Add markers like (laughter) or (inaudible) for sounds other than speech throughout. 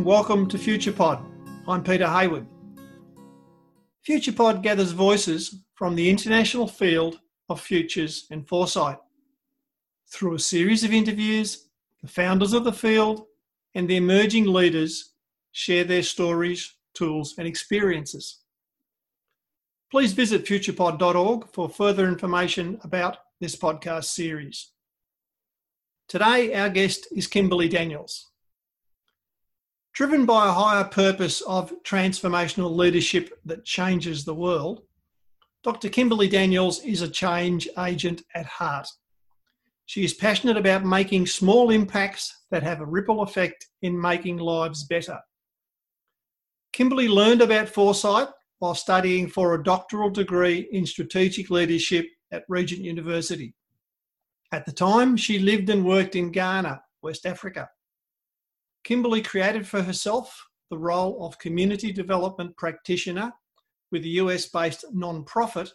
And welcome to FuturePod. I'm Peter Hayward. FuturePod gathers voices from the international field of futures and foresight. Through a series of interviews, the founders of the field and the emerging leaders share their stories, tools, and experiences. Please visit futurepod.org for further information about this podcast series. Today, our guest is Kimberly Daniels. Driven by a higher purpose of transformational leadership that changes the world, Dr. Kimberly Daniels is a change agent at heart. She is passionate about making small impacts that have a ripple effect in making lives better. Kimberly learned about foresight while studying for a doctoral degree in strategic leadership at Regent University. At the time, she lived and worked in Ghana, West Africa. Kimberly created for herself the role of community development practitioner with a US based non-profit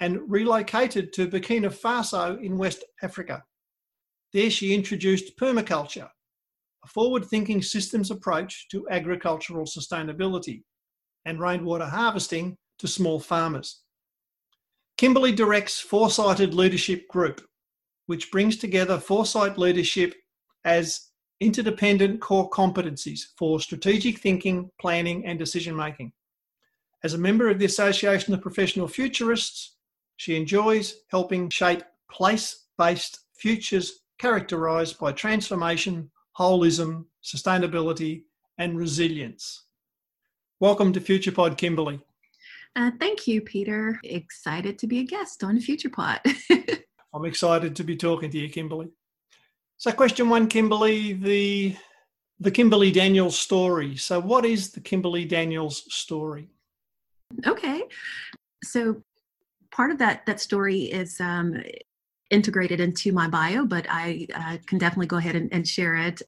and relocated to Burkina Faso in West Africa. There she introduced permaculture, a forward thinking systems approach to agricultural sustainability and rainwater harvesting to small farmers. Kimberly directs Foresighted Leadership Group, which brings together foresight leadership as interdependent core competencies for strategic thinking, planning, and decision making. As a member of the Association of Professional Futurists, she enjoys helping shape place based futures characterized by transformation, holism, sustainability, and resilience. Welcome to FuturePod, Kimberly. Uh, thank you, Peter. Excited to be a guest on FuturePod. (laughs) I'm excited to be talking to you, Kimberly. So, question one, Kimberly, the the Kimberly Daniels story. So, what is the Kimberly Daniels story? Okay, so part of that that story is um, integrated into my bio, but I uh, can definitely go ahead and, and, share it.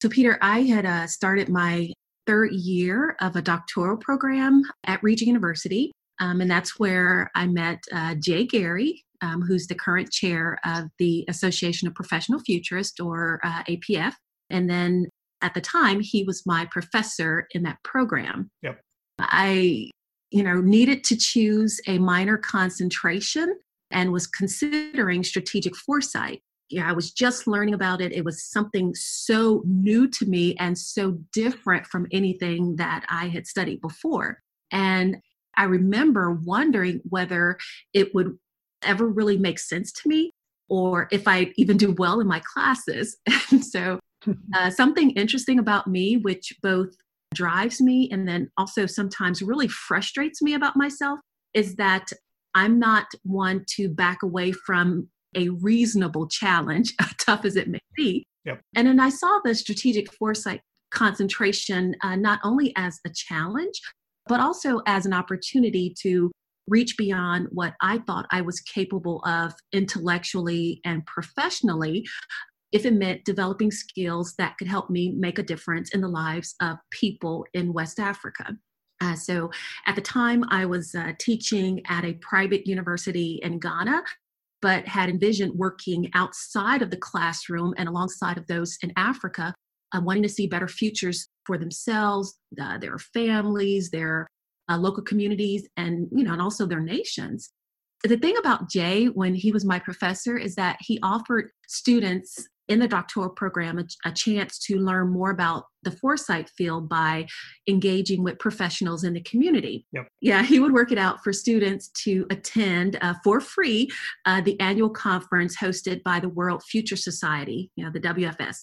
So, Peter, I had uh, started my third year of a doctoral program at Regent University. Um, and that's where I met uh, Jay Gary, um, who's the current chair of the Association of Professional Futurists, or uh, APF. And then at the time, he was my professor in that program. Yep. I, you know, needed to choose a minor concentration and was considering strategic foresight. Yeah, I was just learning about it. It was something so new to me and so different from anything that I had studied before. And I remember wondering whether it would ever really make sense to me or if I even do well in my classes. (laughs) And so, (laughs) uh, something interesting about me, which both drives me and then also sometimes really frustrates me about myself, is that I'm not one to back away from a reasonable challenge, (laughs) tough as it may be. Yep. And then I saw the strategic foresight concentration uh, not only as a challenge, but also as an opportunity to reach beyond what I thought I was capable of intellectually and professionally if it meant developing skills that could help me make a difference in the lives of people in West Africa. Uh, so at the time, I was uh, teaching at a private university in Ghana, but had envisioned working outside of the classroom and alongside of those in Africa, uh, wanting to see better futures for themselves, uh, their families, their uh, local communities, and you know, and also their nations. The thing about Jay, when he was my professor, is that he offered students in the doctoral program a, a, chance to learn more about the foresight field by engaging with professionals in the community. Yep. Yeah, he would work it out for students to attend uh, for free uh, the annual conference hosted by the World Future Society, you know, the WFS.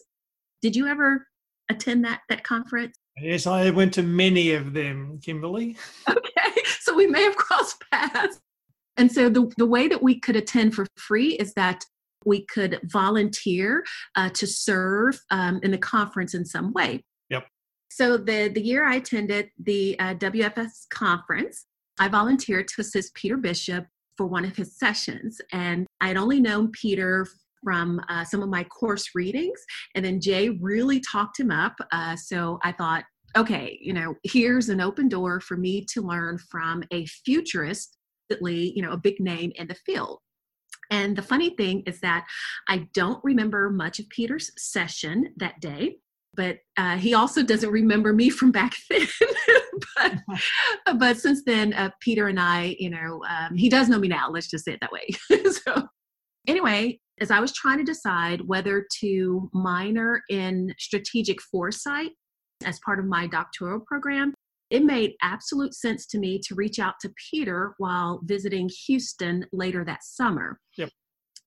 Did you ever attend that that conference? Yes, I went to many of them, Kimberly. (laughs) Okay, so we may have crossed paths. And so the, the way that we could attend for free is that we could volunteer uh, to serve um, in the conference in some way. Yep. So the, the year I attended the uh, WFS conference, I volunteered to assist Peter Bishop for one of his sessions. And I had only known Peter from uh, some of my course readings. And then Jay really talked him up. Uh, so I thought, okay, you know, here's an open door for me to learn from a futurist, you know, a big name in the field. And the funny thing is that I don't remember much of Peter's session that day, but uh, he also doesn't remember me from back (laughs) then. but, (laughs) but since then, uh, Peter and I, you know, um, he does know me now. Let's just say it that way. (laughs) so, anyway, as I was trying to decide whether to minor in strategic foresight as part of my doctoral program, it made absolute sense to me to reach out to Peter while visiting Houston later that summer. Yep.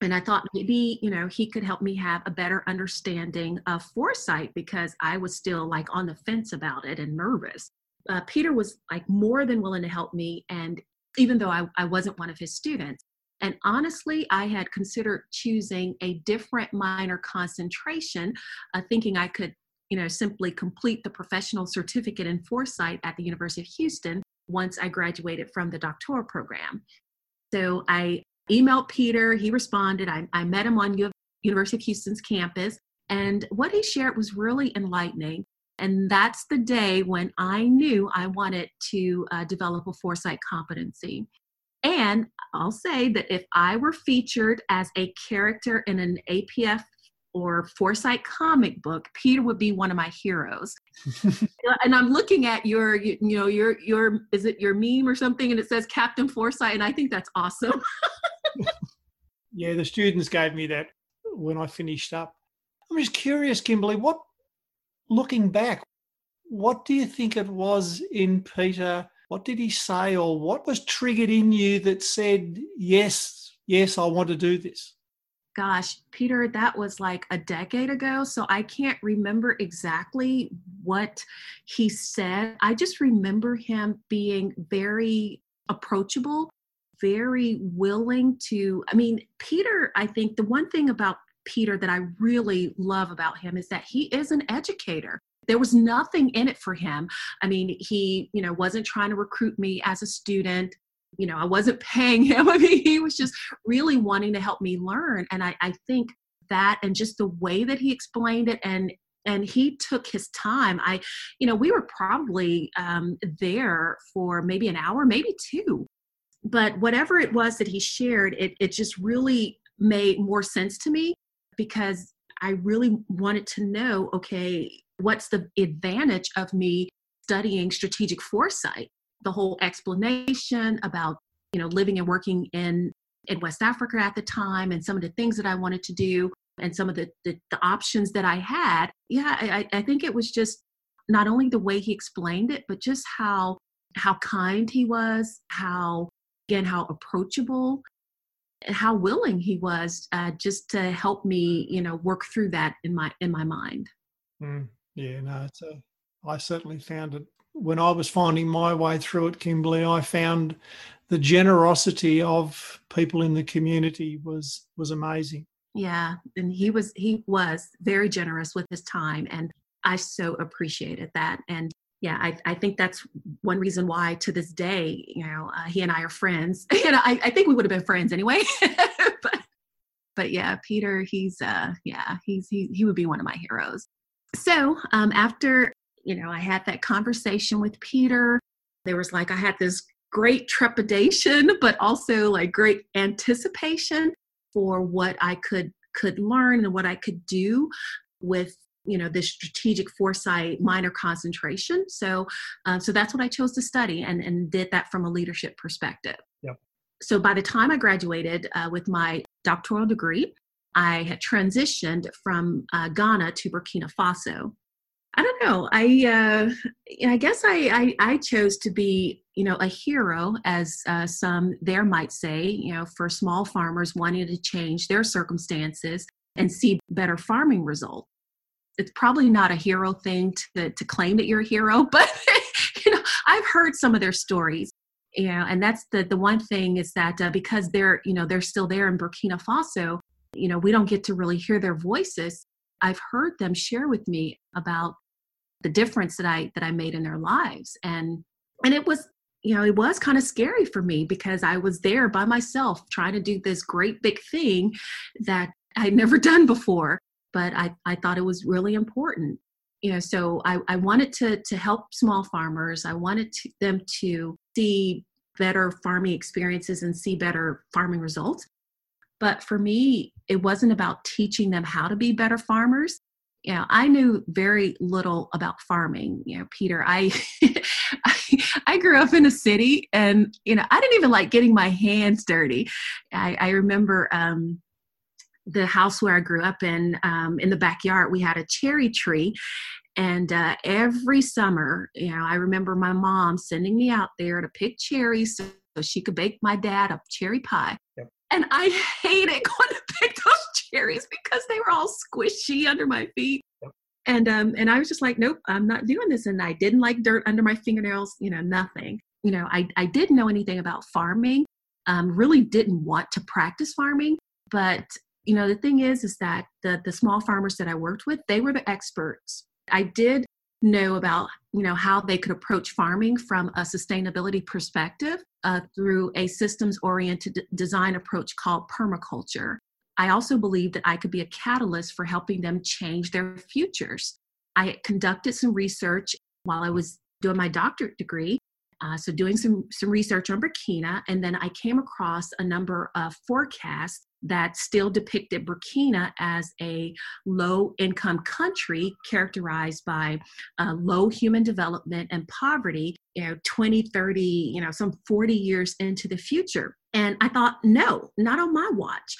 And I thought maybe, you know, he could help me have a better understanding of foresight because I was still like on the fence about it and nervous. Uh, Peter was like more than willing to help me. And even though I, I wasn't one of his students, and honestly, I had considered choosing a different minor concentration, uh, thinking I could, you know, simply complete the professional certificate in foresight at the University of Houston once I graduated from the doctoral program. So I emailed Peter, he responded. I, I met him on U- University of Houston's campus, and what he shared was really enlightening. And that's the day when I knew I wanted to uh, develop a foresight competency. And I'll say that if I were featured as a character in an APF or Foresight comic book, Peter would be one of my heroes. (laughs) and I'm looking at your, you, you, know, your, your, is it your meme or something? And it says Captain Foresight. And I think that's awesome. (laughs) yeah, the students gave me that when I finished up. I'm just curious, Kimberly, what, looking back, what do you think it was in Peter what did he say, or what was triggered in you that said, yes, yes, I want to do this? Gosh, Peter, that was like a decade ago. So I can't remember exactly what he said. I just remember him being very approachable, very willing to. I mean, Peter, I think the one thing about Peter that I really love about him is that he is an educator there was nothing in it for him. I mean he you know wasn't trying to recruit me as a student. You know i wasn't paying (laughs) him. I mean he was just really wanting to help me learn. And i, I think that and just the way that he explained it and and he took his time. I you know we were probably um, there for maybe an hour maybe two. But whatever it was that he shared it, it just really made more sense to me because i really wanted to know okay what's the advantage of me studying strategic foresight? The whole explanation about you know living and working in in west africa at the time and some of the things that i wanted to do and some of the the, the options that i had. Yeah I, I think it was just not only the way he explained it but just how how kind he was how again how approachable and how willing he was uh, just to help me you know work through that in my in my mind. Mm. Yeah, no, it's a, I certainly found it when I was finding my way through it, Kimberly. I found the generosity of people in the community was was amazing. Yeah, and he was he was very generous with his time, and I so appreciated that. And yeah, I, I think that's one reason why to this day, you know, uh, he and I are friends. (laughs) and I, I think we would have been friends anyway. (laughs) but but yeah, Peter, he's uh yeah, he's he he would be one of my heroes. So um, after, you know, I had that conversation with Peter, there was like, I had this great trepidation, (laughs) but also like great anticipation for what I could could learn and what I could do with you know this strategic foresight minor concentration so uh, so that's what i chose to study and and did that from a leadership perspective yep. so by the time i graduated uh, with my doctoral degree I had transitioned from uh, Ghana to Burkina Faso. I don't know. I uh, I guess I, I, I chose to be you know a hero, as uh, some there might say. You know, for small farmers wanting to change their circumstances and see better farming results. It's probably not a hero thing to to claim that you're a hero, (laughs) but you know I've heard some of their stories. You know, and that's the the one thing is that uh, because they're you know they're still there in Burkina Faso, you know we don't get to really hear their voices. I've heard them share with me about the difference that i that i made in their lives. And and it was you know it was kind of scary for me because i was there by myself trying to do this great big thing that i'd never (laughs) done before but i i thought it was really important. You know so i i wanted to to help small farmers. I wanted to, them to see better farming experiences and see better farming results. But for me, it wasn't about teaching them how to be better farmers. you know i knew very little about farming you know peter (laughs) i I, grew up in a city and you know i didn't even like getting my hands dirty i, I remember um, the house where i grew up in um, in the backyard we had a cherry tree and uh, every summer you know i remember my mom sending me out there to pick cherries so she could bake my dad a cherry pie yep. And i hated (laughs) going to pick those cherries because they were all squishy under my feet. And um, and I was just like, nope, I'm not doing this. And I didn't like dirt under my fingernails, you know, nothing. You know, I, I didn't know anything about farming, um, really didn't want to practice farming. But, you know, the thing is, is that the, the small farmers that I worked with, they were the experts. I did know about you know how they could approach farming from a sustainability perspective uh, through a systems oriented design approach called permaculture I also believed that I could be a catalyst for helping them change their futures. I conducted some research while I was doing my doctorate degree. Uh, so, doing some, some research on Burkina, and then I came across a number of forecasts that still depicted Burkina as a low income country characterized by uh, low human development and poverty, you know, 20, 30, you know, some 40 years into the future. And I thought, no, not on my watch.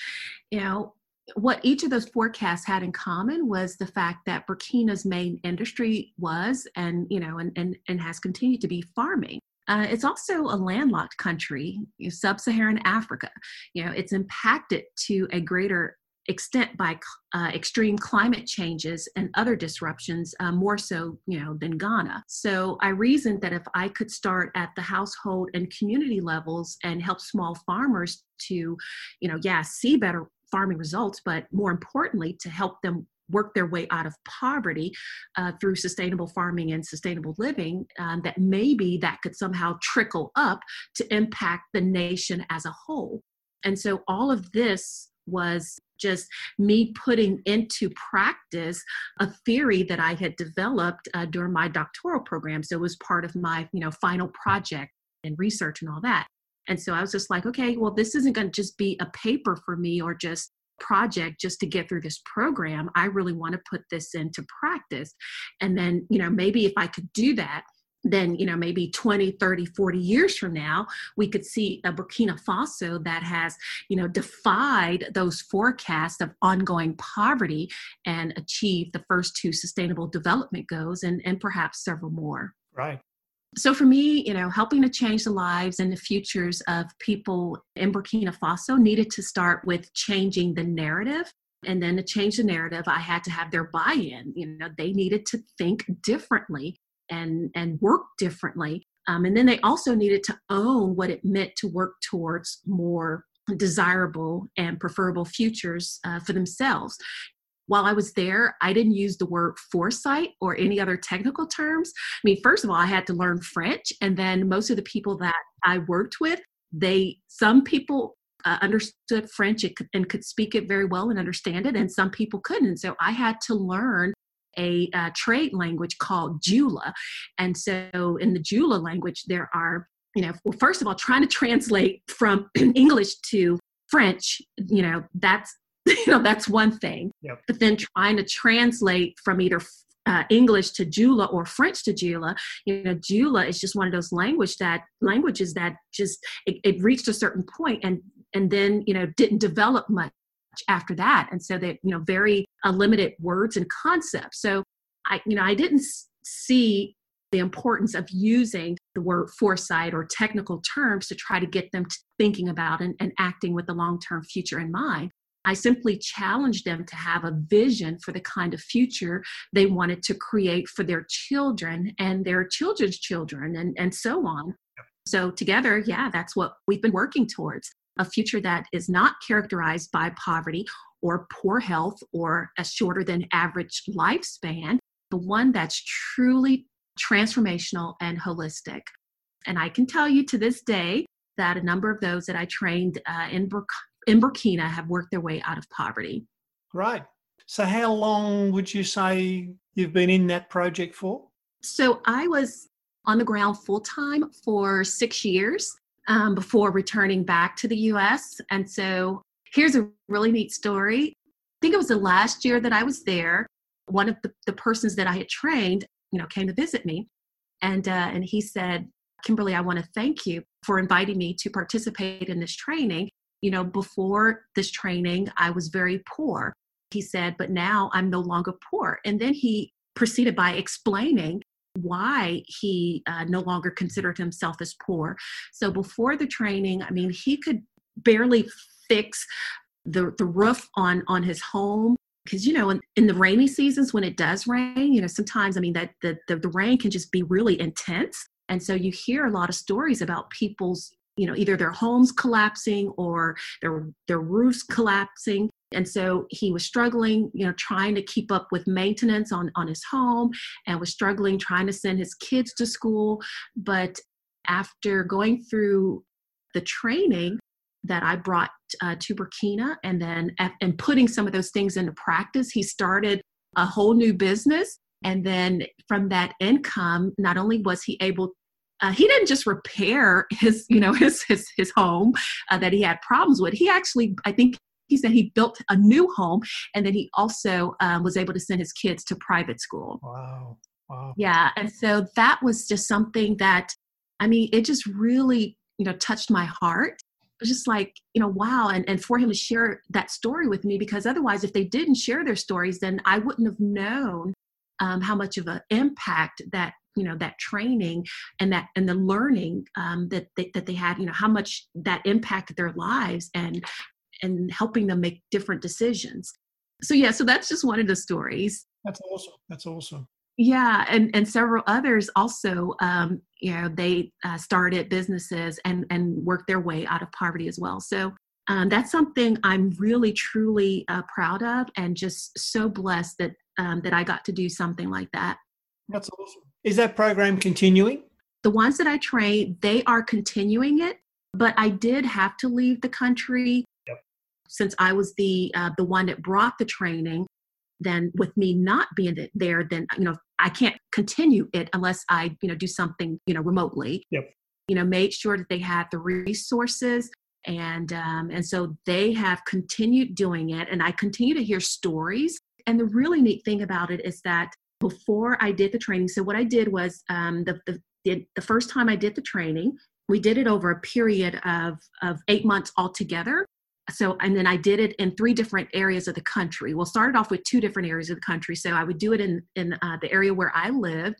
You know, what each of those forecasts had in common was the fact that Burkina's main industry was and you know and and, and has continued to be farming. Uh, it's also a landlocked country, you know, sub-Saharan Africa. You know, it's impacted to a greater extent by uh, extreme climate changes and other disruptions, uh, more so, you know, than Ghana. So I reasoned that if I could start at the household and community levels and help small farmers to, you know, yeah, see better farming results, but more importantly, to help them work their way out of poverty uh, through sustainable farming and sustainable living, um, that maybe that could somehow trickle up to impact the nation as a whole. And so all of this was just me putting into practice a theory that I had developed uh, during my doctoral program. So it was part of my, you know, final project and research and all that. And so I was just like, okay, well, this isn't going to just be a paper for me or just project just to get through this program. I really want to put this into practice. And then, you know, maybe if I could do that, then you know maybe 20 30 40 years from now we could see a burkina faso that has you know defied those forecasts of ongoing poverty and achieved the first two sustainable development goals and and perhaps several more right so for me you know helping to change the lives and the futures of people in burkina faso needed to start with changing the narrative. And then to change the narrative i had to have their buy-in. You know they needed to think differently and and work differently. Um, and then they also needed to own what it meant to work towards more desirable and preferable futures uh, for themselves while I was there, I didn't use the word foresight or any other technical terms. I mean, first of all, I had to learn French, and then most of the people that I worked with, they some people uh, understood French and could, speak it very well and understand it, and some people couldn't. So I had to learn a uh, trade language called Jula. And so in the Jula language, there are, you know, well, first of all, trying to translate from (clears throat) English to French, you know, that's (laughs) you know that's one thing. Yep. but then trying to translate from either uh, English to Jula or French to Jula, you know, Jula is just one of those language that languages that just it, it reached a certain point and and then you know didn't develop much after that. And so they you know very uh, limited words and concepts. So i you know i didn't see the importance of using the word foresight or technical terms to try to get them thinking about and, and acting with the long-term future in mind I simply challenged them to have a vision for the kind of future they wanted to create for their children and their children's children and, and so on. So, together, yeah, that's what we've been working towards a future that is not characterized by poverty or poor health or a shorter than average lifespan, the one that's truly transformational and holistic. And I can tell you to this day that a number of those that I trained uh, in, Bur- in Burkina have worked their way out of poverty. Right. So, how long would you say you've been in that project for? So, I was on the ground full time for six years um, before returning back to the US. And so here's a really neat story. I think it was the last year that I was there. one of the, the persons that I had trained, you know, came to visit me. And, uh, and he said, Kimberly, I want to thank you for inviting me to participate in this training. You know, before this training, I was very poor. He said, but now I'm no longer poor. And then he proceeded by explaining why he uh, no longer considered himself as poor. So before the training, I mean, he could barely fix the, the roof on, on his home because you know in, in, the rainy seasons when it does rain you know sometimes i mean that the, the, the rain can just be really intense and so you hear a lot of stories about people's you know either their homes collapsing or their their roofs collapsing and so he was struggling you know trying to keep up with maintenance on on his home and was struggling trying to send his kids to school but after going through the training that I brought uh, to Burkina and then and putting some of those things into practice, he started a whole new business. And then from that income, not only was he able uh, he didn't just repair his you know (laughs) his his, his home uh, that he had problems with he actually i think he said he built a new home and then he also um, was able to send his kids to private school. Wow. Wow. Yeah. And so that was just something that, I mean, it just really, you know, touched my heart. Just like, you know, wow. And, and for him to share that story with me, because otherwise, if they didn't share their stories, then I wouldn't have known um, how much of an impact that you know that training and that and the learning um, that they, that they had you know how much that impacted their lives and and helping them make different decisions. So yeah, so that's just one of the stories. That's awesome. That's awesome. Yeah, and and several others also, um, you know, they uh, started businesses and and worked their way out of poverty as well. So um, that's something I'm really truly uh, proud of, and just so blessed that um, that I got to do something like that. That's awesome. Is that program continuing? The ones that I train, they are continuing it, but I did have to leave the country since I was the uh, the one that brought the training, then with me not being there, then you know I can't continue it unless I you know do something you know remotely. Yep. You know, made sure that they had the resources and um, and so they have continued doing it, and I continue to hear stories. And the really neat thing about it is that before I did the training, so what I did was um, the, the the, the first time I did the training, we did it over a period of, of eight months altogether. So and then i did it in three different areas of the country. Well started off with two different areas of the country. So i would do it in in uh, the area where i lived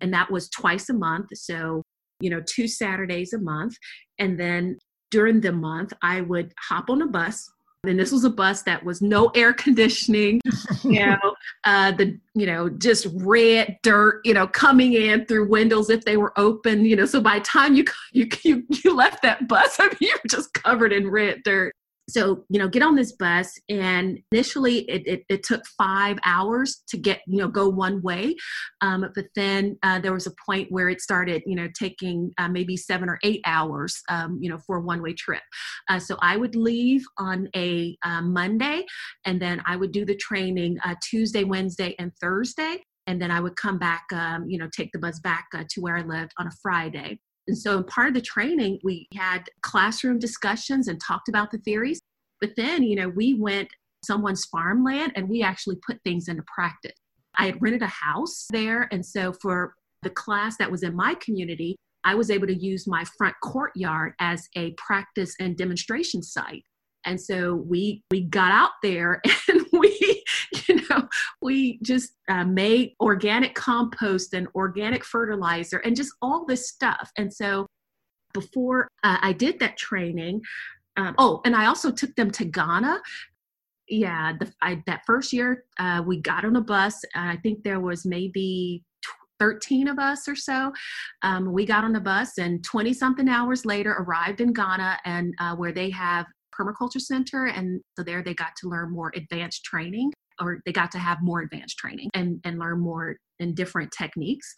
and that was twice a month. So you know two saturdays a month. And then during the month i would hop on a bus and this was a bus that was no (laughs) air conditioning you (laughs) know uh, the you know just red dirt you know coming in through windows if they were open you know. So by the time you (laughs) you you, you left that bus i mean you were just covered in red dirt so you know get on this bus and initially it, it, it, took five hours to get you know go one way. Um, but then uh, there was a point where it started you know taking uh, maybe seven or eight hours um, you know for a one way trip. Uh, so i would leave on a uh, monday and then i would do the training uh, tuesday wednesday and thursday and then i would come back um, you know take the bus back uh, to where i lived on a friday and so, in part of the training, we had classroom discussions and talked about the theories. But then, you know, we went someone's farmland and we actually put things into practice. I had rented a house there. And so, for the class that was in my community, I was able to use my front courtyard as a practice and demonstration site. And so we we got out there (laughs) and (laughs) we you know we just uh, made organic compost and organic fertilizer and just all this stuff. And so before uh, I did that training, um, oh, and I also took them to Ghana. Yeah, the, I, that first year uh, we got on a bus. I think there was maybe 13 of us or so. Um, we got on a bus and 20 something hours later arrived in Ghana and uh, where they have permaculture center and so there they got to learn more advanced training or they got to have more advanced training and, and learn more in different techniques.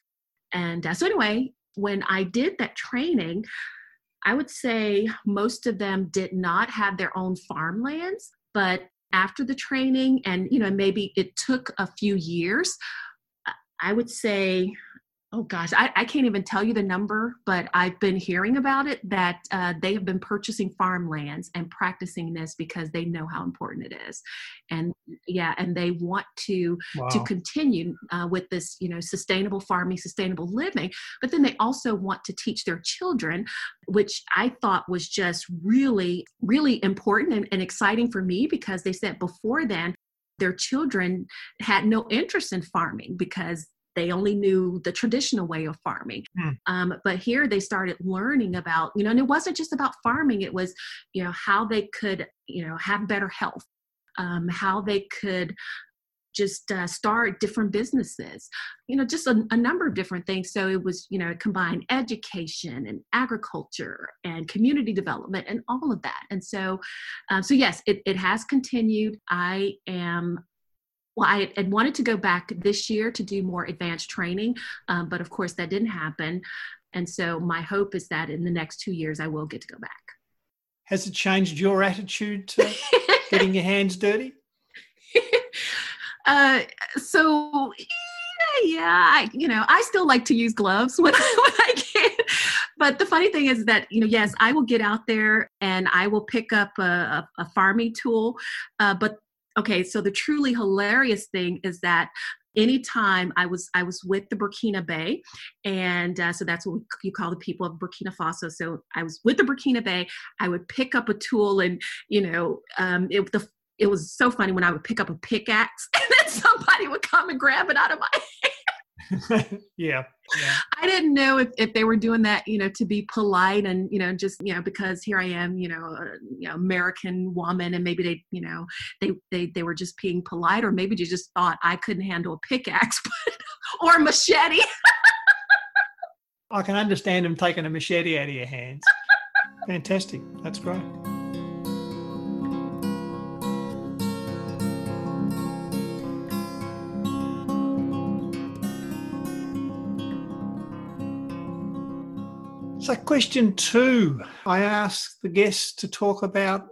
And uh, so anyway when i did that training i would say most of them did not have their own farmlands but after the training and you know maybe it took a few years i would say oh gosh, I, I, can't even tell you the number, but I've been hearing about it that uh, they have been purchasing farmlands and practicing this because they know how important it is, and yeah, and they want to wow. to continue uh, with this, you know, sustainable farming, sustainable living. But then they also want to teach their children, which I thought was just really, really important and, and exciting for me because they said before then their children had no interest in farming because they only knew the traditional way of farming. Mm. um, but here they started learning about you know and it wasn't just about farming it was you know how they could you know have better health um, how they could just uh, start different businesses you know just a, a, number of different things. So it was you know combined education and agriculture and community development and all of that. And so um, so yes it, it has continued. I am well, I had wanted to go back this year to do more advanced training, um, but of course that didn't happen. And so my hope is that in the next two years I will get to go back. Has it changed your attitude to (laughs) getting your hands dirty? (laughs) uh, so yeah, I, you know, I still like to use gloves (laughs) when, when I can. But the funny thing is that, you know, yes, I will get out there and I will pick up a, a, a farming tool. Uh, but okay so the truly hilarious thing is that anytime i was i was with the Burkinabè and uh, so that's what you call the people of burkina faso. So i was with the Burkinabè i would pick up a tool and you know um, it, the, it was so funny when i would pick up a pickaxe (laughs) and then somebody would come and grab it out of my hand (laughs) yeah, yeah. I didn't know if, if they were doing that, you know, to be polite and, you know, just, you know, because here I am, you know, a, you know, American woman and maybe they, you know, they, they, they were just being polite or maybe they just thought I couldn't handle a pickaxe (laughs) or a machete. I can understand them taking a machete out of your hands. Fantastic. That's great. So, question two I ask the guests to talk about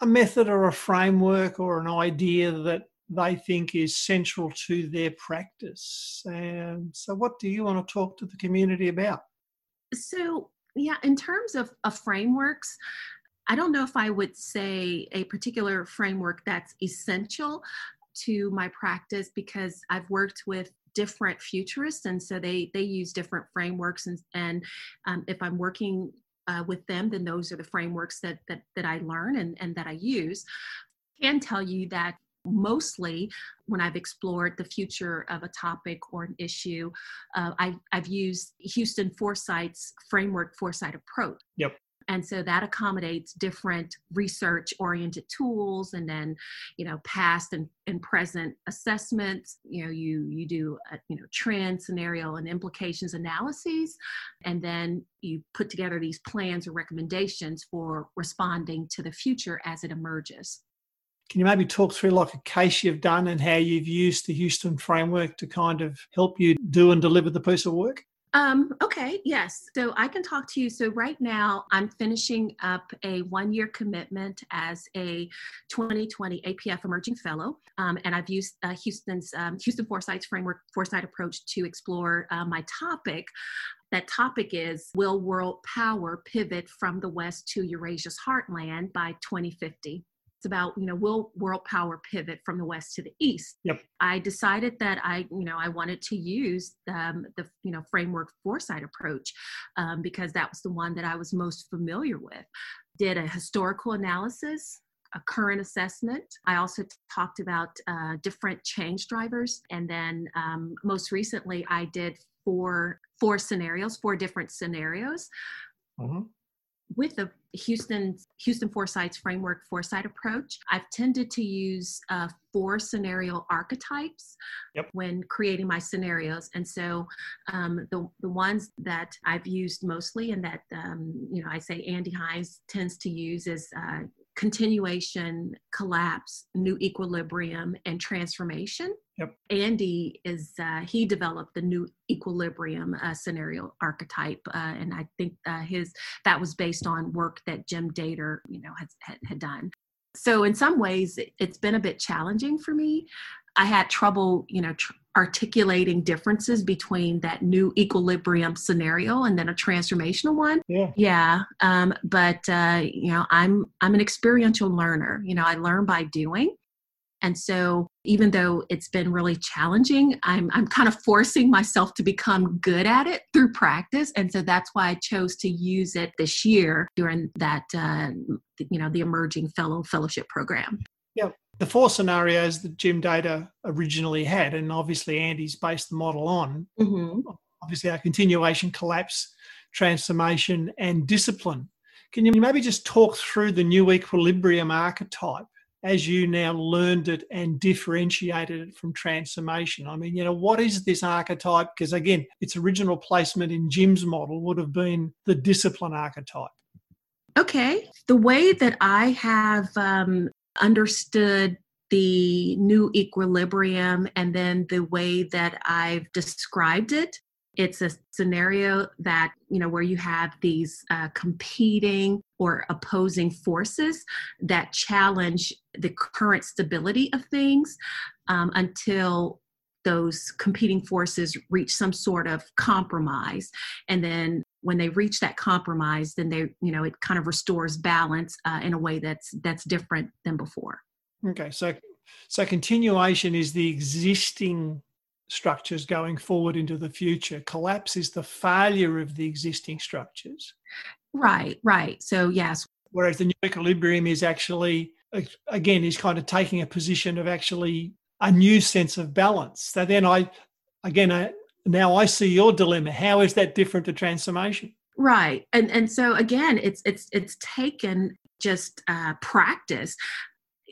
a method or a framework or an idea that they think is central to their practice. And so, what do you want to talk to the community about? So, yeah, in terms of, of frameworks, I don't know if I would say a particular framework that's essential to my practice because I've worked with different futurists and so they they use different frameworks and and um, if i'm working uh, with them then those are the frameworks that that, that i learn and, and that i use can tell you that mostly when I've explored the future of a topic or an issue, uh, I, I've used Houston Foresight's framework foresight approach. Yep and so that accommodates different research oriented tools and then you know past and, and present assessments. You know you you do a, you know trend scenario and implications analyses. And then you put together these plans or recommendations for responding to the future as it emerges. Can you maybe talk through like a case you've done and how you've used the Houston framework to kind of help you do and deliver the piece of work? Um, okay, yes. So I can talk to you. So right now I'm finishing up a one year commitment as a 2020 APF Emerging Fellow. Um, and I've used uh, Houston's um, Houston Foresight's framework, foresight approach to explore uh, my topic. That topic is Will World Power Pivot from the West to Eurasia's Heartland by 2050? About you know will world power pivot from the west to the east yep. i decided that i you know i wanted to use um, the you know framework foresight approach um, because that was the one that i was most familiar with did a historical analysis a current assessment. I also talked about uh, different change drivers, and then um, most recently, I did four four scenarios, four different scenarios. Mm-hmm with the Houston Houston Foresight's framework foresight approach, I've tended to use uh, four scenario archetypes yep. when creating my scenarios, and so um, the the ones that I've used mostly, and that um, you know I say Andy Hines tends to use is uh, continuation, collapse, new equilibrium, and transformation. Yep. Andy is uh, he developed the new equilibrium uh, scenario archetype, uh, and I think uh, his that was based on work that Jim Dator, you know, had, had, had done. So in some ways, it's been a bit challenging for me. I had trouble, you know, tr- articulating differences between that new equilibrium scenario and then a transformational one. Yeah. Yeah um, but uh, you know i'm i'm an experiential learner. You know i learn by doing. And so even though it's been really challenging i'm i'm kind of forcing myself to become good at it through practice. And so that's why i chose to use it this year during that uh, you know the emerging fellow fellowship program. Yeah the four scenarios that Jim Dator originally had, and obviously Andy's based the model on, mm-hmm. obviously our continuation, collapse, transformation, and discipline. Can you maybe just talk through the new equilibrium archetype as you now learned it and differentiated it from transformation? I mean, you know, what is this archetype? Because again, its original placement in Jim's model would have been the discipline archetype. Okay. The way that I have um, understood the new equilibrium and then the way that I've described it. It's a scenario that, you know, where you have these uh, competing or opposing forces that challenge the current stability of things um, until those competing forces reach some sort of compromise. And then when they reach that compromise then they you know it kind of restores balance uh, in a way that's that's different than before. Okay so so continuation is the existing structures going forward into the future. Collapse is the failure of the existing structures. Right right. So yes. Whereas the new equilibrium is actually again is kind of taking a position of actually a new sense of balance. So then i again I, now I see your dilemma. How is that different to transformation? Right, and and so again, it's it's it's taken just uh, practice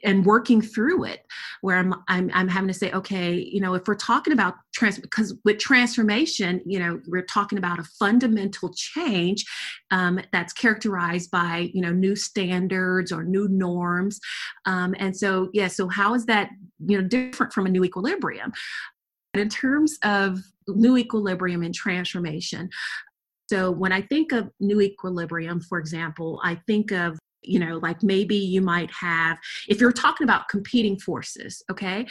and working through it where I'm, I'm i'm having to say okay you know if we're talking about trans because with transformation you know we're talking about a fundamental change um, that's characterized by you know new standards or new norms um, and so yeah so how is that you know different from a new equilibrium in terms of new equilibrium and transformation, so when I think of new equilibrium, for example, I think of you know like maybe you might have if you're talking about competing forces okay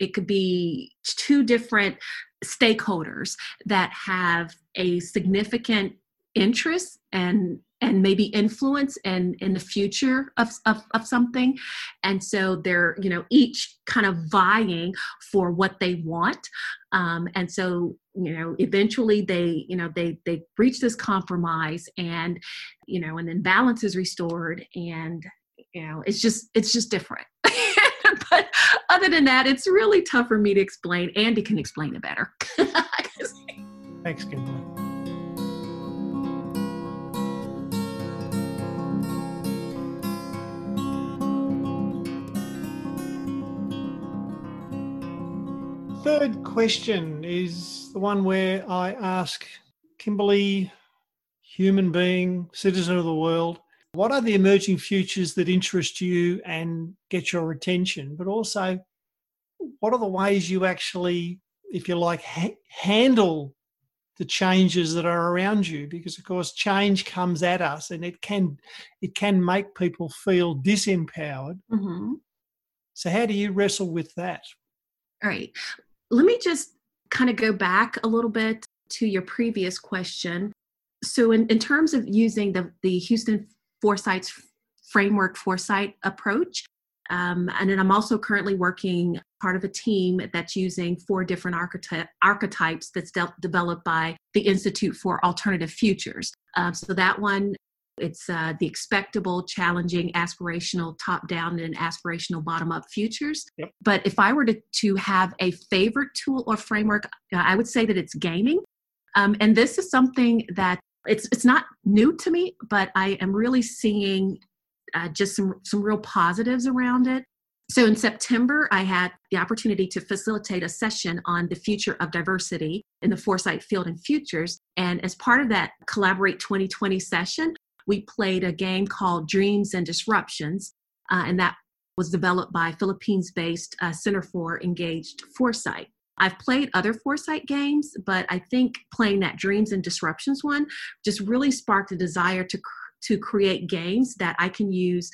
it could be two different stakeholders that have a significant interest and and maybe influence and in, the future of, of, of something. And so they're you know each kind of vying for what they want. Um, and so you know eventually they you know they they reach this compromise and you know and then balance is restored and you know it's just it's just different. (laughs) But other than that it's really tough for me to explain andy can explain it better. (laughs) Thanks kimberly third question is the one where I ask Kimberly, human being, citizen of the world, what are the emerging futures that interest you and get your attention? But also, what are the ways you actually, if you like, ha- handle the changes that are around you? Because of course, change comes at us, and it can it can make people feel disempowered. Mm-hmm. So, how do you wrestle with that? All right. Let me just kind of go back a little bit to your previous question. So, in, in terms of using the, the Houston Foresight's framework foresight approach, um, and then I'm also currently working part of a team that's using four different archety- archetypes that's de- developed by the Institute for Alternative Futures. Um, so that one it's uh, the expectable, challenging, aspirational top down and aspirational bottom up futures. Yep. But if I were to, to have a favorite tool or framework, uh, I would say that it's gaming. Um, and this is something that it's, it's not new to me, but I am really seeing uh, just some, some real positives around it. So in September, I had the opportunity to facilitate a session on the future of diversity in the foresight field and futures. And as part of that Collaborate 2020 session, we played a game called Dreams and Disruptions, uh, and that was developed by Philippines based uh, Center for Engaged Foresight. I've played other foresight games, but I think playing that Dreams and Disruptions one just really sparked a desire to, to create games that I can use,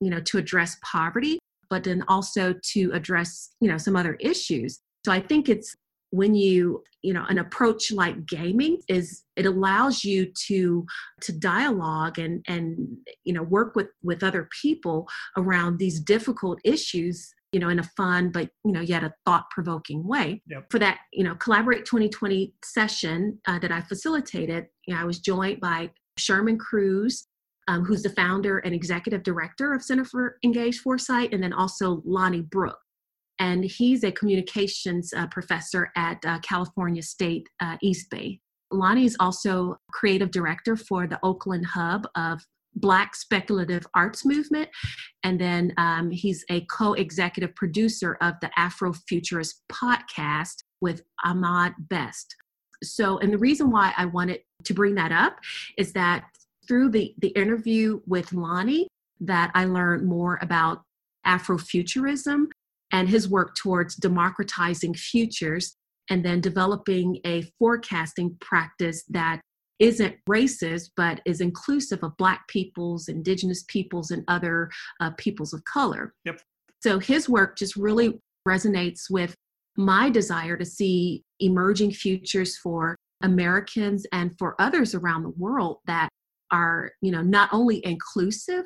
you know, to address poverty, but then also to address, you know, some other issues. So I think it's when you you know an approach like gaming is it allows you to to dialogue and and you know work with with other people around these difficult issues you know in a fun but you know yet a thought provoking way yep. for that you know collaborate 2020 session uh, that i facilitated you know i was joined by shermon cruz um, who's the founder and executive director of center for engaged foresight and then also lonny brook and he's a communications uh, professor at uh, California State uh, East Bay. Lonny is also creative director for the Oakland hub of Black Speculative Arts Movement, and then um, he's a co-executive producer of the Afrofuturist podcast with Ahmed Best. So, and the reason why I wanted to bring that up is that through the the interview with Lonny, that I learned more about Afrofuturism and his work towards democratizing futures and then developing a forecasting practice that isn't racist but is inclusive of black peoples indigenous peoples and other uh, peoples of color yep. so his work just really resonates with my desire to see emerging futures for americans and for others around the world that are you know not only inclusive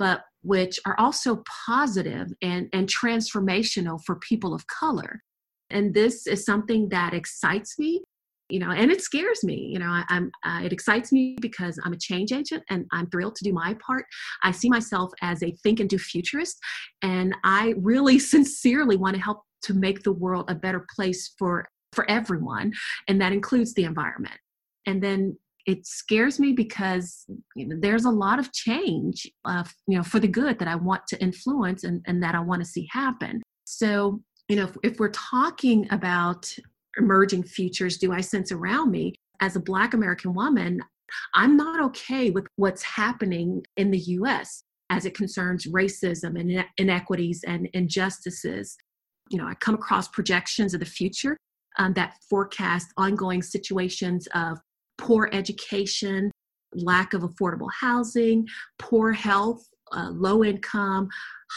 but which are also positive and, and transformational for people of color. And this is something that excites me, you know, and it scares me. You know, I, am uh, it excites me because I'm a change agent and I'm thrilled to do my part. I see myself as a think and do futurist, and I really (laughs) sincerely want to help to make the world a better place for for everyone, and that includes the environment. And then it scares me because you know, there's a lot of change uh, you know for the good that i want to influence and, and that i want to see happen. So you know if, if we're talking about emerging futures do i sense around me as a black american woman i'm not okay with what's happening in the us as it concerns racism and inequities and injustices. You know i come across projections of the future um, that forecast ongoing situations of poor education, lack of affordable housing, poor health, uh, low income,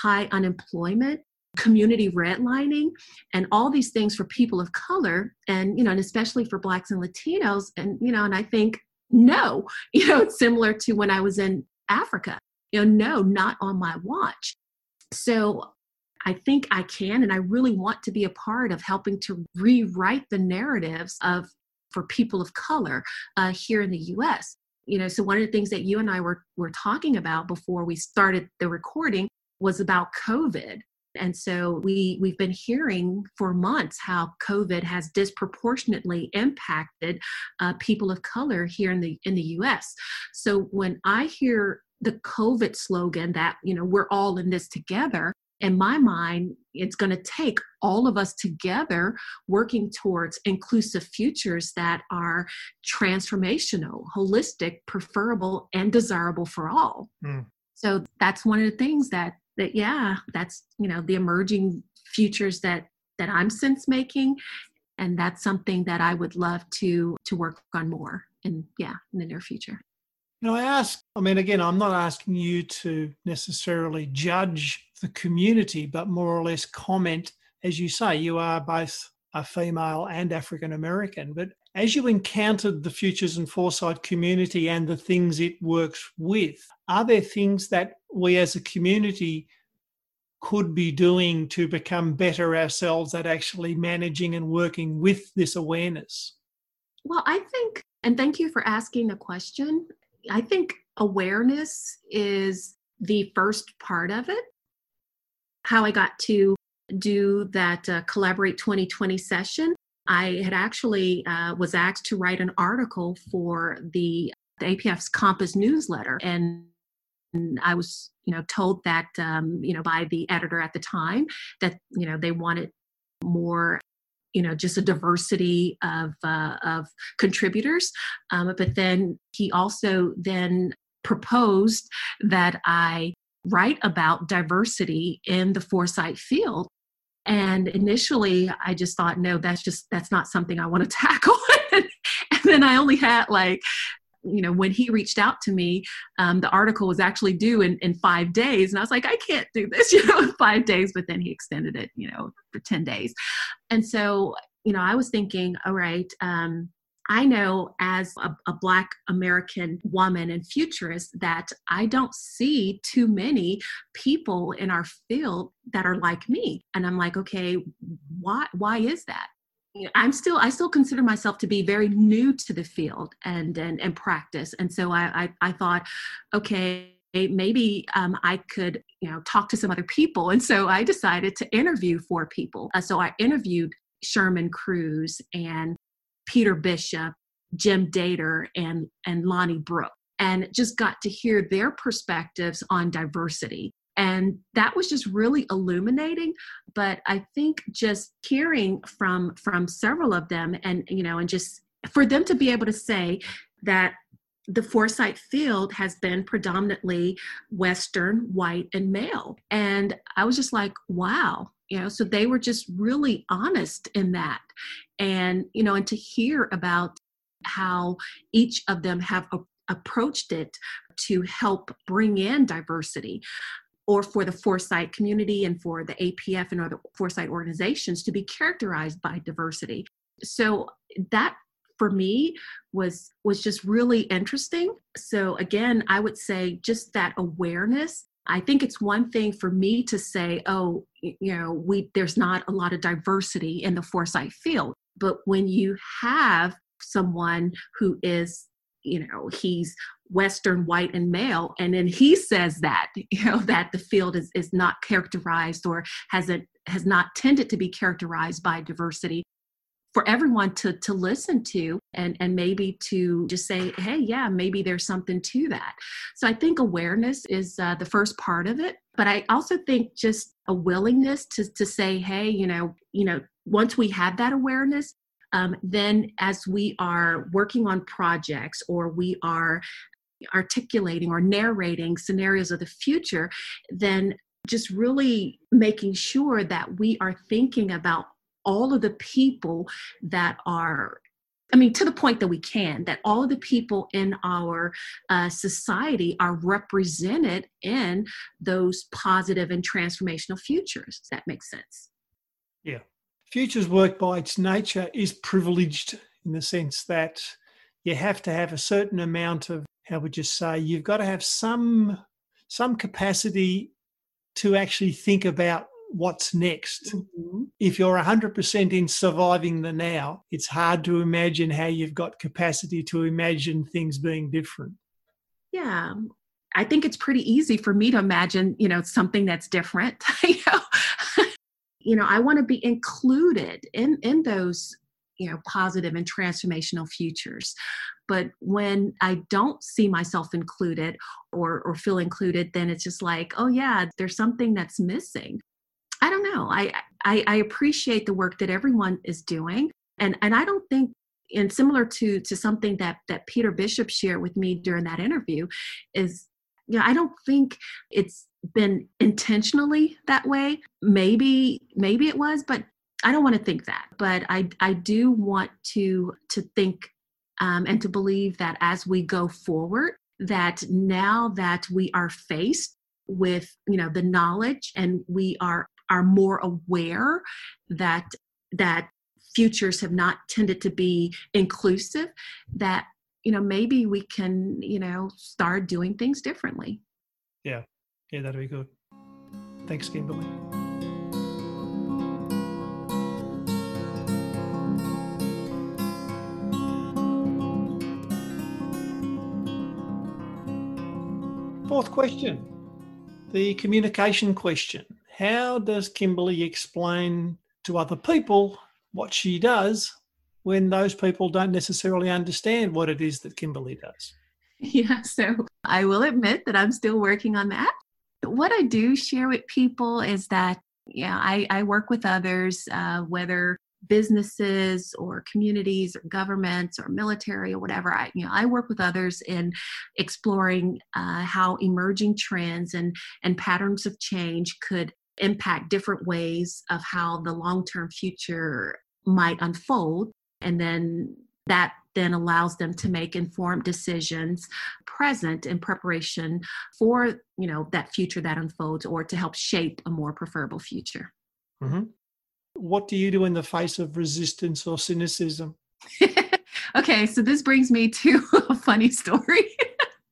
high unemployment community redlining and all these things for people of color and you know and especially for blacks and latinos and you know and i think no (laughs) you know it's similar to when i was in africa you know no not on my watch. So i think i can and i really want to be a part of helping to rewrite the narratives of for people of color uh, here in the US. You know, so one of the things that you and I were, were talking about before we started the recording was about COVID. And so we we've been hearing for months how COVID has disproportionately impacted uh, people of color here in the in the U.S. So when I hear the COVID slogan that you know we're all in this together, in my mind, it's going to take all of us together working towards inclusive futures that are transformational, holistic, preferable, and desirable for all. Mm. So that's one of the things that that yeah, that's you know the emerging futures that that I'm sense making, and that's something that I would love to to work on more in yeah in the near future. I ask, I mean, again, I'm not asking you to necessarily judge the community, but more or less comment, as you say, you are both a female and African American. But as you encountered the Futures and Foresight community and the things it works with, are there things that we as a community could be doing to become better ourselves at actually managing and working with this awareness? Well, I think, and thank you for asking the question. I think awareness is the first part of it. How I got to do that uh, Collaborate 2020 session, I had actually uh, was asked to write an article for the, the APF's Compass newsletter, and, I was you know told that um, you know by the editor at the time that you know they wanted more you know just a diversity of uh, of contributors. Um, but then he also then proposed that i write about diversity in the foresight field. And initially i just thought no that's just that's not something i want to (laughs) tackle. And then i only had like you know, when he reached out to me, um, the article was actually due in, in five days. And I was like, I can't do this, (laughs) you know, in five days. But then he extended it, you know, for 10 days. And so you know, I was thinking, all right, um, I know as a, a, Black American woman and futurist that I don't see too many people in our field that are like me. And I'm like, okay, why, why is that? I'm still I still consider myself to be very new to the field and and, and practice. And so I, I, I thought, okay, maybe um, I could, you know, talk to some other people. And so I decided to interview four people. Uh, so I interviewed Shermon Cruz and Peter Bishop, Jim Dator, and, and Lonny Brook, and just got to hear their perspectives on diversity. And that was just really illuminating. But I think just hearing from from several of them and you know, and just for them to be able to say that the foresight field has been predominantly Western, white, and male. And I was just like, wow, you know, so they were just really honest in that. And, you know, and to hear about how each of them have a, approached it to help bring in diversity or for the foresight community and for the APF and other foresight organizations to be characterized by diversity. So that for me was was just really interesting. So again i would say just that awareness. I think it's one thing for me to say oh you know we there's not a lot of diversity in the foresight field. But when you have someone who is you know he's western white and male and then he says that (laughs) you know that the field is is not characterized or hasn't has not tended to be characterized by diversity. For everyone to to listen to and and maybe to just say hey yeah maybe there's something to that. So i think awareness is uh, the first part of it but i also think just a willingness to to say hey you know you know once we have that awareness um, then as we are working on projects or we are articulating or narrating scenarios of the future then just really making sure that we are thinking about all of the people that are I mean, to the point that we can, that all of the people in our uh, society are represented in those positive and transformational futures. Does that make sense? Yeah. Futures work by its nature is privileged in the sense that you have to have a certain amount of, how would you say, you've got to have some some capacity to actually think about what's next. Mm-hmm. If you're 100% in surviving the now, it's hard to imagine how you've got capacity to imagine things being different. Yeah. I think it's pretty easy for me to imagine, you know, something that's different. (laughs) you know, (laughs) you know, I want to be included in in those you know positive and transformational futures but when i don't see myself included or or feel included then it's just like oh yeah there's something that's missing I don't know. I, I, I appreciate the work that everyone is doing, and and I don't think and similar to to something that that Peter Bishop shared with me during that interview is you know I don't think it's been intentionally that way. Maybe maybe it was, but I don't want to think that. But I I do want to to think um, and to believe that as we go forward, that now that we are faced with you know the knowledge and we are are more aware that that futures have not tended to be inclusive that you know maybe we can you know start doing things differently. Yeah. Yeah that'd be good. Thanks kimberly fourth question the communication question how does Kimberly explain to other people what she does when those people don't necessarily understand what it is that Kimberly does? Yeah, so I will admit that I'm still working on that. What I do share with people is that, yeah, I, I work with others, uh, whether businesses or communities or governments or military or whatever i you know i work with others in exploring uh, how emerging trends and and patterns of change could impact different ways of how the long term future might unfold. And then that then allows them to make informed decisions present in preparation for you know that future that unfolds or to help shape a more preferable future mm-hmm. What do you do in the face of resistance or cynicism? (laughs) okay, so this brings me to (laughs) a funny story.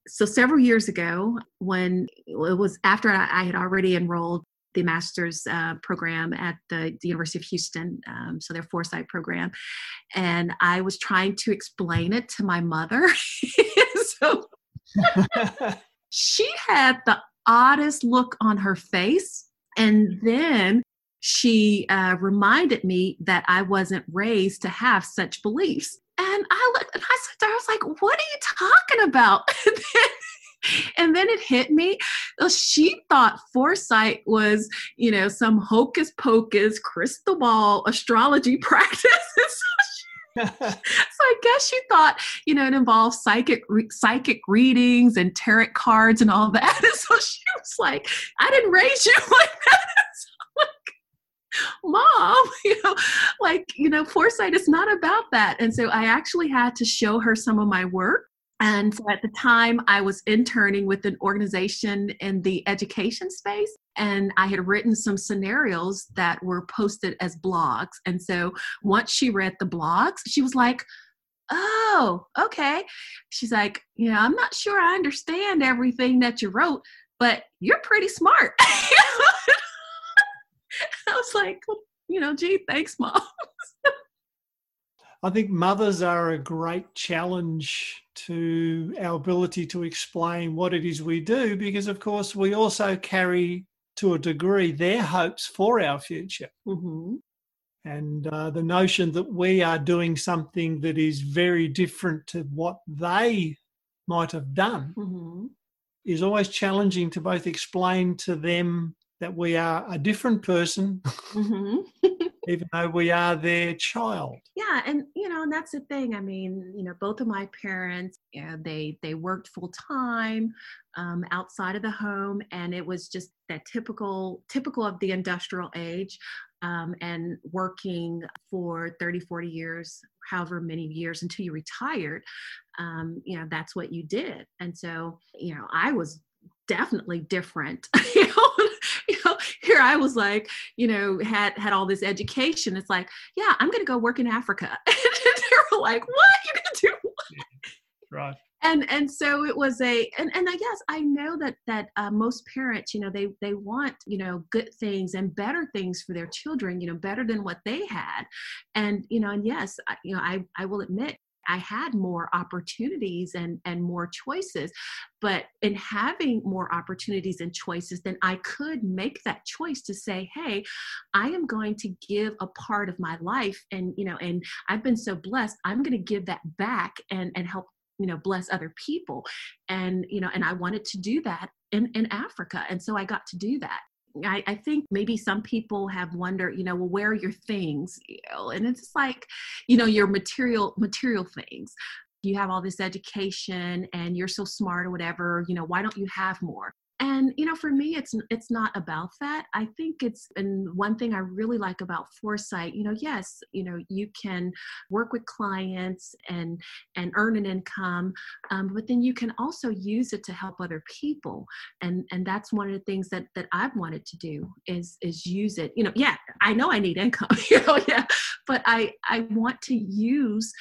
so several years ago, when it was after I had already enrolled the master's uh, program at the, the, University of Houston, um, so their foresight program, and I was trying to explain it to my mother. (laughs) so she had the oddest look on her face, and then she uh, reminded me that I wasn't raised to have such beliefs. And I looked and I sat there, I was like, what are you talking about? (laughs) and then it hit me. She thought foresight was, you know, some hocus pocus, crystal ball astrology (laughs) practice. (laughs) so I guess she thought, you know, it involved psychic re- psychic readings and tarot cards and all that. And so she was like, "I didn't raise you like that." Mom, (laughs) you know, like you know, foresight is not about that. And so I actually had to show her some of my work and so at the time, I was interning with an organization in the education space, and I had written some scenarios that were posted as blogs. And so once she read the blogs, she was like, Oh, okay. She's like, you know I'm not sure I understand everything that you wrote, but you're pretty smart. (laughs) (laughs) I was like, You know, gee, thanks, mom. I think mothers are a great challenge to our ability to explain what it is we do because, of course, we also carry to a degree their hopes for our future. Mm-hmm. And uh, the notion that we are doing something that is very different to what they might have done mm-hmm. is always challenging to both explain to them that we are a different person, mm-hmm. (laughs) even though we are their child. Yeah, and you know, and that's the thing. I mean, you know, both of my parents, you know, they they worked full time um, outside of the home, and it was just that typical typical of the industrial age. Um, and working for 30 40 years however many years until you retired um, you know that's what you did and so you know i was definitely different (laughs) you know (laughs) you know, here I was like, you know, had had all this education. It's like, yeah, I'm going to go work in Africa. (laughs) and they were like, what? You're to do (laughs) what? Right. And and so it was a and and I guess I know that that uh, most parents, you know, they they want you know good things and better things for their children, you know, better than what they had. And you know, and yes, I, you know, I I will admit I had more opportunities and, and more choices. But in having more opportunities and choices, then I could make that choice to say, hey, I am going to give a part of my life. And, you know, and I've been so blessed, I'm going to give that back and, and help you know bless other people and you know and i wanted to do that in in africa and so i got to do that I, I, think maybe some people have wondered, you know, well, where are your things? And it's like, you know, your material material things. You have all this education and you're so smart or whatever, you know, why don't you have more? And you know for me it's it's not about that. I think it's and one thing i really like about foresight you know yes you know you can work with clients and and earn an income um, but then you can also use it to help other people. And and that's one of the things that that i've wanted to do is is use it. You know yeah i know i need income (laughs) you know yeah but i i want to use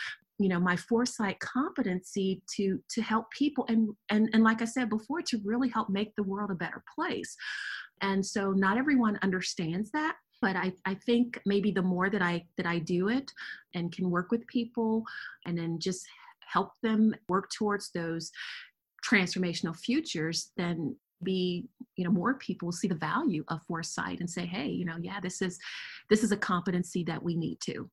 you know my foresight competency to to help people and and and like i said before to really help make the world a better place. And so not everyone understands that but I, I think maybe the more that i that i do it and can work with people and then just help them work towards those transformational futures then be you know more people see the value of foresight and say hey you know yeah this is this is a competency that we need to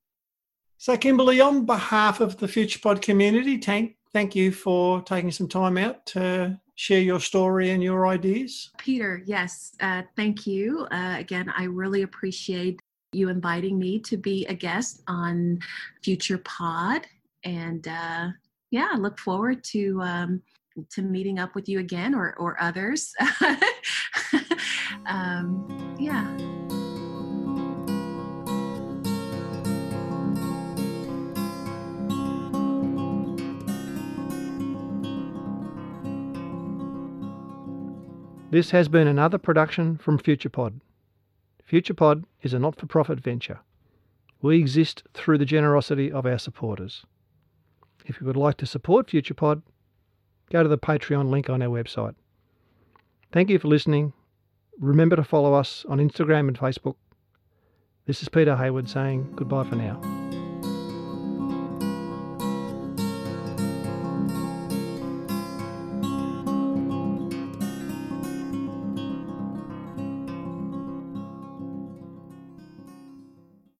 so, Kimberly, on behalf of the FuturePod community, thank, thank you for taking some time out to share your story and your ideas. Peter, yes, uh, thank you. Uh, again, I really appreciate you inviting me to be a guest on FuturePod. And uh, yeah, I look forward to. Um, to meeting up with you again or, or others. (laughs) um, yeah. This has been another production from FuturePod. FuturePod is a not for profit venture. We exist through the generosity of our supporters. If you would like to support FuturePod, go to the Patreon link on our website. Thank you for listening. Remember to follow us on Instagram and Facebook. This is Peter Hayward saying goodbye for now.